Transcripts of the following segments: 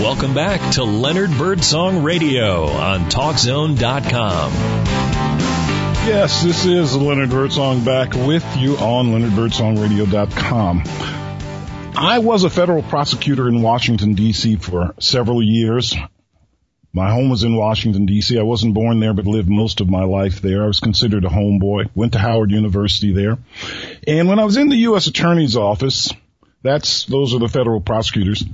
Welcome back to Leonard Birdsong Radio on TalkZone.com. Yes, this is Leonard Birdsong back with you on LeonardBirdsongRadio.com. I was a federal prosecutor in Washington, D.C. for several years. My home was in Washington, D.C. I wasn't born there, but lived most of my life there. I was considered a homeboy. Went to Howard University there. And when I was in the U.S. Attorney's Office, that's, those are the federal prosecutors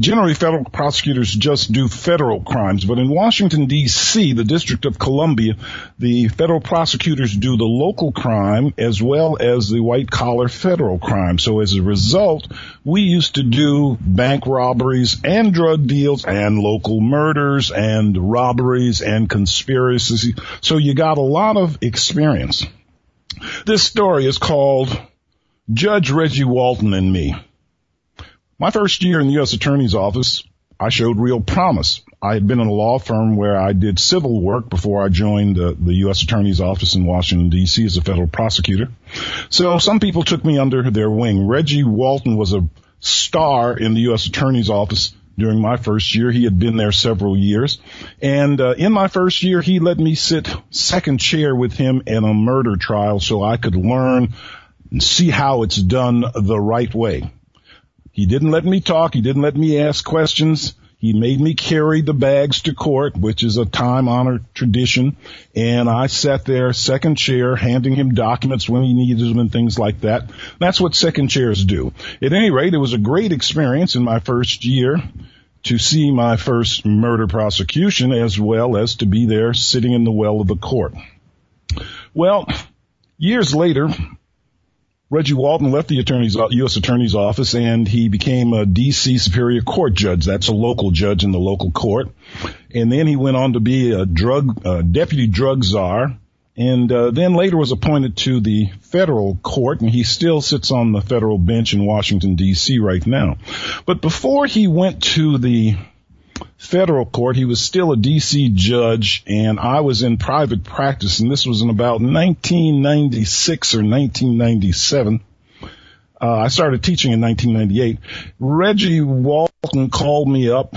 generally federal prosecutors just do federal crimes, but in Washington DC, the District of Columbia, the federal prosecutors do the local crime as well as the white collar federal crime. So as a result, we used to do bank robberies and drug deals and local murders and robberies and conspiracies. So you got a lot of experience. This story is called Judge Reggie Walton and Me. My first year in the U.S. Attorney's Office, I showed real promise. I had been in a law firm where I did civil work before I joined the, the U.S. Attorney's Office in Washington, D.C. as a federal prosecutor. So some people took me under their wing. Reggie Walton was a star in the U.S. Attorney's Office during my first year. He had been there several years. And uh, in my first year, he let me sit second chair with him in a murder trial so I could learn and see how it's done the right way. He didn't let me talk. He didn't let me ask questions. He made me carry the bags to court, which is a time honored tradition. And I sat there second chair handing him documents when he needed them and things like that. That's what second chairs do. At any rate, it was a great experience in my first year to see my first murder prosecution as well as to be there sitting in the well of the court. Well, years later, Reggie Walton left the attorney's, U.S. Attorney's Office and he became a D.C. Superior Court judge. That's a local judge in the local court. And then he went on to be a drug, uh, deputy drug czar and uh, then later was appointed to the federal court and he still sits on the federal bench in Washington D.C. right now. But before he went to the federal court. He was still a DC judge and I was in private practice and this was in about 1996 or 1997. Uh, I started teaching in 1998. Reggie Walton called me up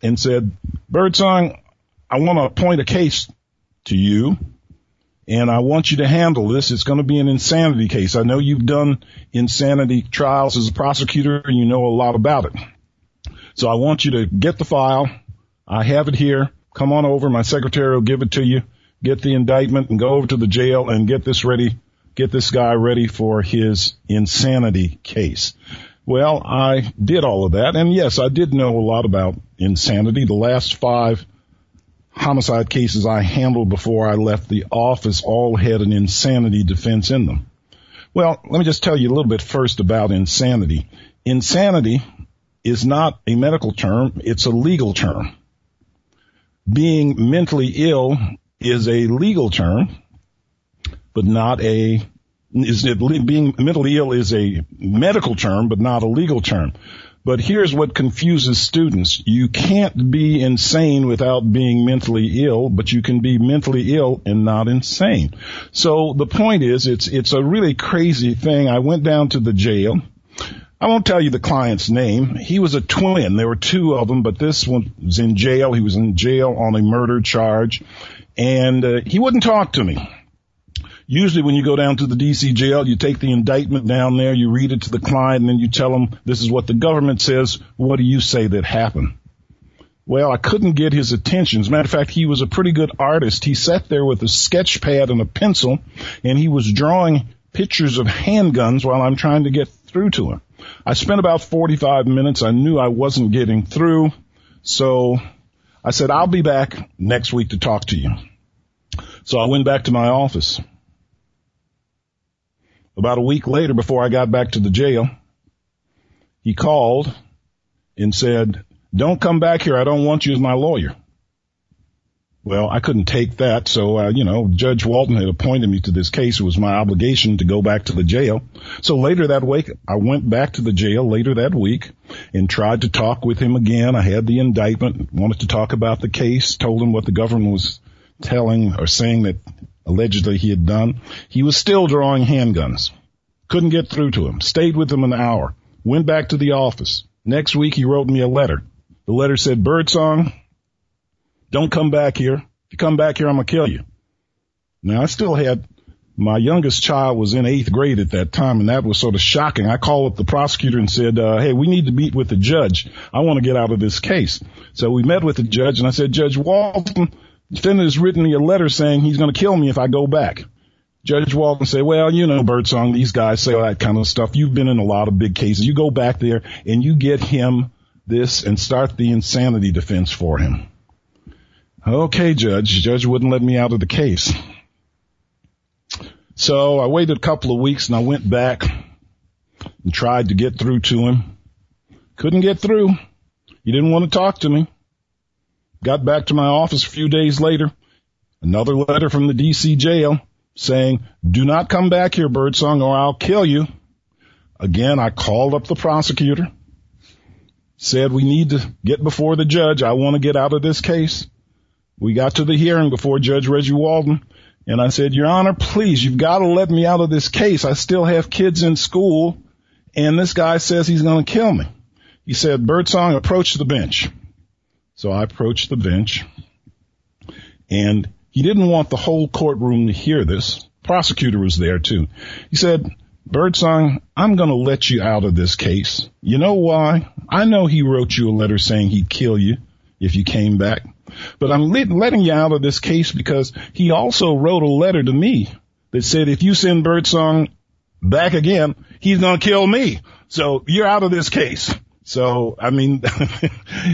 and said, Birdsong, I want to appoint a case to you and I want you to handle this. It's going to be an insanity case. I know you've done insanity trials as a prosecutor you know a lot about it. So I want you to get the file. I have it here. Come on over. My secretary will give it to you. Get the indictment and go over to the jail and get this ready. Get this guy ready for his insanity case. Well, I did all of that. And yes, I did know a lot about insanity. The last five homicide cases I handled before I left the office all had an insanity defense in them. Well, let me just tell you a little bit first about insanity. Insanity is not a medical term, it's a legal term. Being mentally ill is a legal term, but not a is it being mentally ill is a medical term, but not a legal term. But here's what confuses students. You can't be insane without being mentally ill, but you can be mentally ill and not insane. So the point is, it's, it's a really crazy thing. I went down to the jail I won't tell you the client's name. He was a twin. There were two of them, but this one was in jail. He was in jail on a murder charge and uh, he wouldn't talk to me. Usually when you go down to the DC jail, you take the indictment down there, you read it to the client and then you tell them this is what the government says. What do you say that happened? Well, I couldn't get his attention. As a matter of fact, he was a pretty good artist. He sat there with a sketch pad and a pencil and he was drawing pictures of handguns while I'm trying to get through to him. I spent about 45 minutes. I knew I wasn't getting through. So I said, I'll be back next week to talk to you. So I went back to my office. About a week later, before I got back to the jail, he called and said, don't come back here. I don't want you as my lawyer. Well, I couldn't take that. So, uh, you know, Judge Walton had appointed me to this case. It was my obligation to go back to the jail. So later that week, I went back to the jail later that week and tried to talk with him again. I had the indictment, wanted to talk about the case, told him what the government was telling or saying that allegedly he had done. He was still drawing handguns. Couldn't get through to him. Stayed with him an hour. Went back to the office. Next week he wrote me a letter. The letter said, Birdsong, don't come back here. If you come back here, I'm going to kill you. Now I still had my youngest child was in eighth grade at that time and that was sort of shocking. I called up the prosecutor and said, uh, Hey, we need to meet with the judge. I want to get out of this case. So we met with the judge and I said, Judge Walton, defendant has written me a letter saying he's going to kill me if I go back. Judge Walton said, well, you know, Birdsong, these guys say all that kind of stuff. You've been in a lot of big cases. You go back there and you get him this and start the insanity defense for him. Okay, Judge. Judge wouldn't let me out of the case. So I waited a couple of weeks and I went back and tried to get through to him. Couldn't get through. He didn't want to talk to me. Got back to my office a few days later. Another letter from the DC jail saying, do not come back here, Birdsong, or I'll kill you. Again, I called up the prosecutor, said we need to get before the judge. I want to get out of this case. We got to the hearing before Judge Reggie Walton, and I said, Your Honor, please, you've got to let me out of this case. I still have kids in school and this guy says he's going to kill me. He said, Birdsong, approach the bench. So I approached the bench and he didn't want the whole courtroom to hear this. Prosecutor was there too. He said, Birdsong, I'm going to let you out of this case. You know why? I know he wrote you a letter saying he'd kill you if you came back. But I'm letting you out of this case because he also wrote a letter to me that said if you send Birdsong back again, he's going to kill me. So you're out of this case. So, I mean,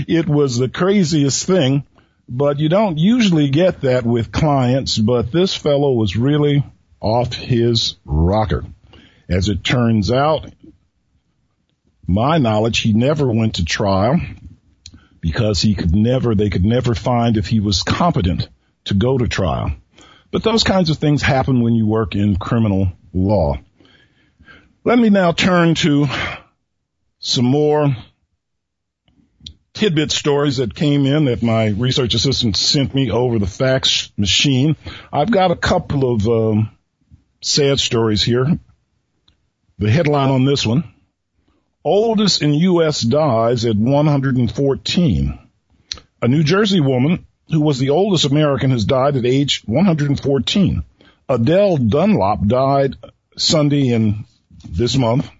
it was the craziest thing, but you don't usually get that with clients, but this fellow was really off his rocker. As it turns out, my knowledge, he never went to trial because he could never, they could never find if he was competent to go to trial. But those kinds of things happen when you work in criminal law. Let me now turn to some more tidbit stories that came in that my research assistant sent me over the fax machine. I've got a couple of um, sad stories here. The headline on this one, Oldest in U.S. dies at 114. A New Jersey woman who was the oldest American has died at age 114. Adele Dunlap died Sunday in this month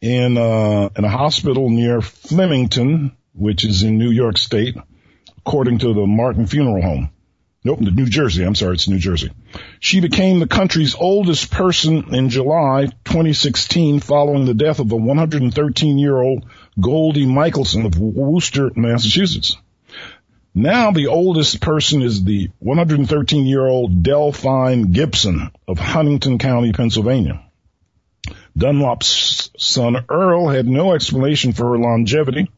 in uh, in a hospital near Flemington, which is in New York State, according to the Martin Funeral Home. Nope, New Jersey. I'm sorry, it's New Jersey. She became the country's oldest person in July 2016 following the death of a 113 year old Goldie Michelson of Worcester, Massachusetts. Now the oldest person is the 113 year old Delphine Gibson of Huntingdon County, Pennsylvania. Dunlap's son Earl had no explanation for her longevity.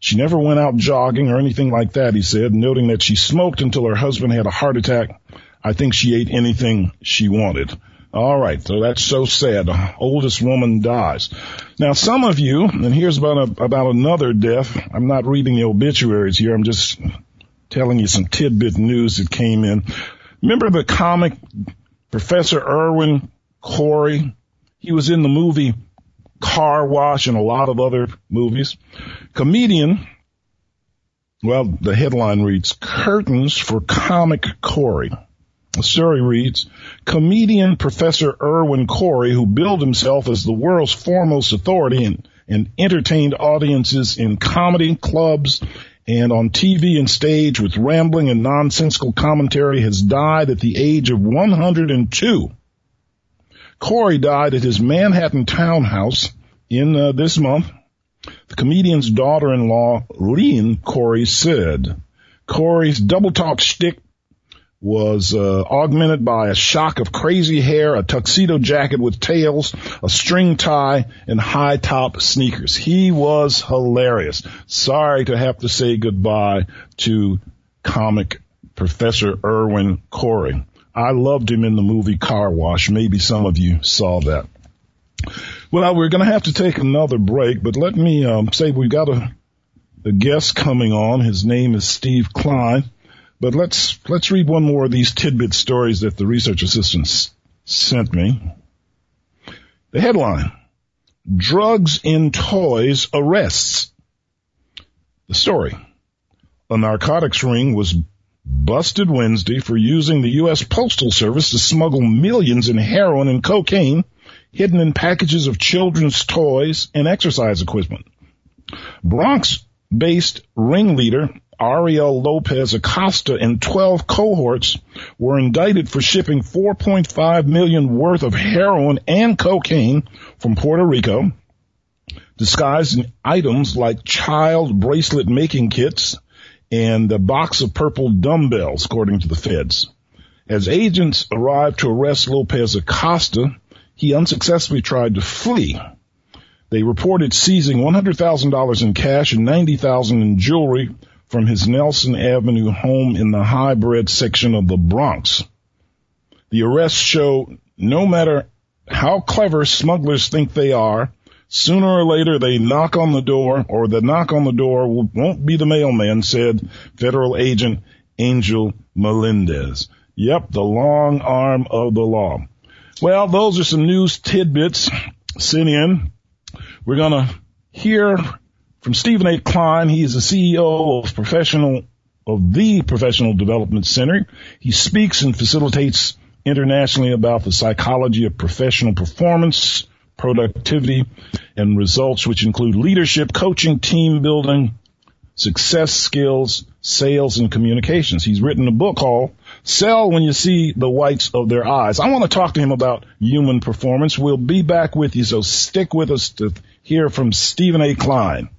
She never went out jogging or anything like that, he said, noting that she smoked until her husband had a heart attack. I think she ate anything she wanted. All right, so that's so sad. The oldest woman dies. Now, some of you, and here's about a, about another death. I'm not reading the obituaries here. I'm just telling you some tidbit news that came in. Remember the comic Professor Irwin Corey? He was in the movie Car Wash and a lot of other movies. Comedian, well, the headline reads, Curtains for Comic Corey. The story reads, comedian Professor Irwin Corey, who billed himself as the world's foremost authority and, and entertained audiences in comedy clubs and on TV and stage with rambling and nonsensical commentary, has died at the age of 102. Corey died at his Manhattan townhouse in uh, this month. The comedian's daughter-in-law, Lean Corey, said Corey's double talk shtick was uh, augmented by a shock of crazy hair, a tuxedo jacket with tails, a string tie, and high top sneakers. He was hilarious. Sorry to have to say goodbye to comic Professor Irwin Corey. I loved him in the movie Car Wash. Maybe some of you saw that. Well, we're going to have to take another break, but let me um, say we've got a, a guest coming on. His name is Steve Klein. But let's let's read one more of these tidbit stories that the research assistants sent me. The headline: Drugs in toys arrests. The story. A narcotics ring was busted Wednesday for using the U.S. Postal Service to smuggle millions in heroin and cocaine hidden in packages of children's toys and exercise equipment. Bronx-based ringleader Ariel Lopez Acosta and 12 cohorts were indicted for shipping 4.5 million worth of heroin and cocaine from Puerto Rico, disguised in items like child bracelet making kits and a box of purple dumbbells, according to the feds. As agents arrived to arrest Lopez Acosta, he unsuccessfully tried to flee. They reported seizing $100,000 in cash and $90,000 in jewelry from his Nelson Avenue home in the Highbridge section of the Bronx. The arrests show no matter how clever smugglers think they are, Sooner or later, they knock on the door, or the knock on the door won't be the mailman, said federal agent Angel Melendez. Yep, the long arm of the law. Well, those are some news tidbits sent in. We're going to hear from Stephen A. Klein. He is the CEO of professional of the Professional Development Center. He speaks and facilitates internationally about the psychology of professional performance, productivity, and results, which include leadership, coaching, team building, success skills, sales, and communications. He's written a book called Sell When You See the Whites of Their Eyes. I want to talk to him about human performance. We'll be back with you, so stick with us to hear from Stephen A. Klein.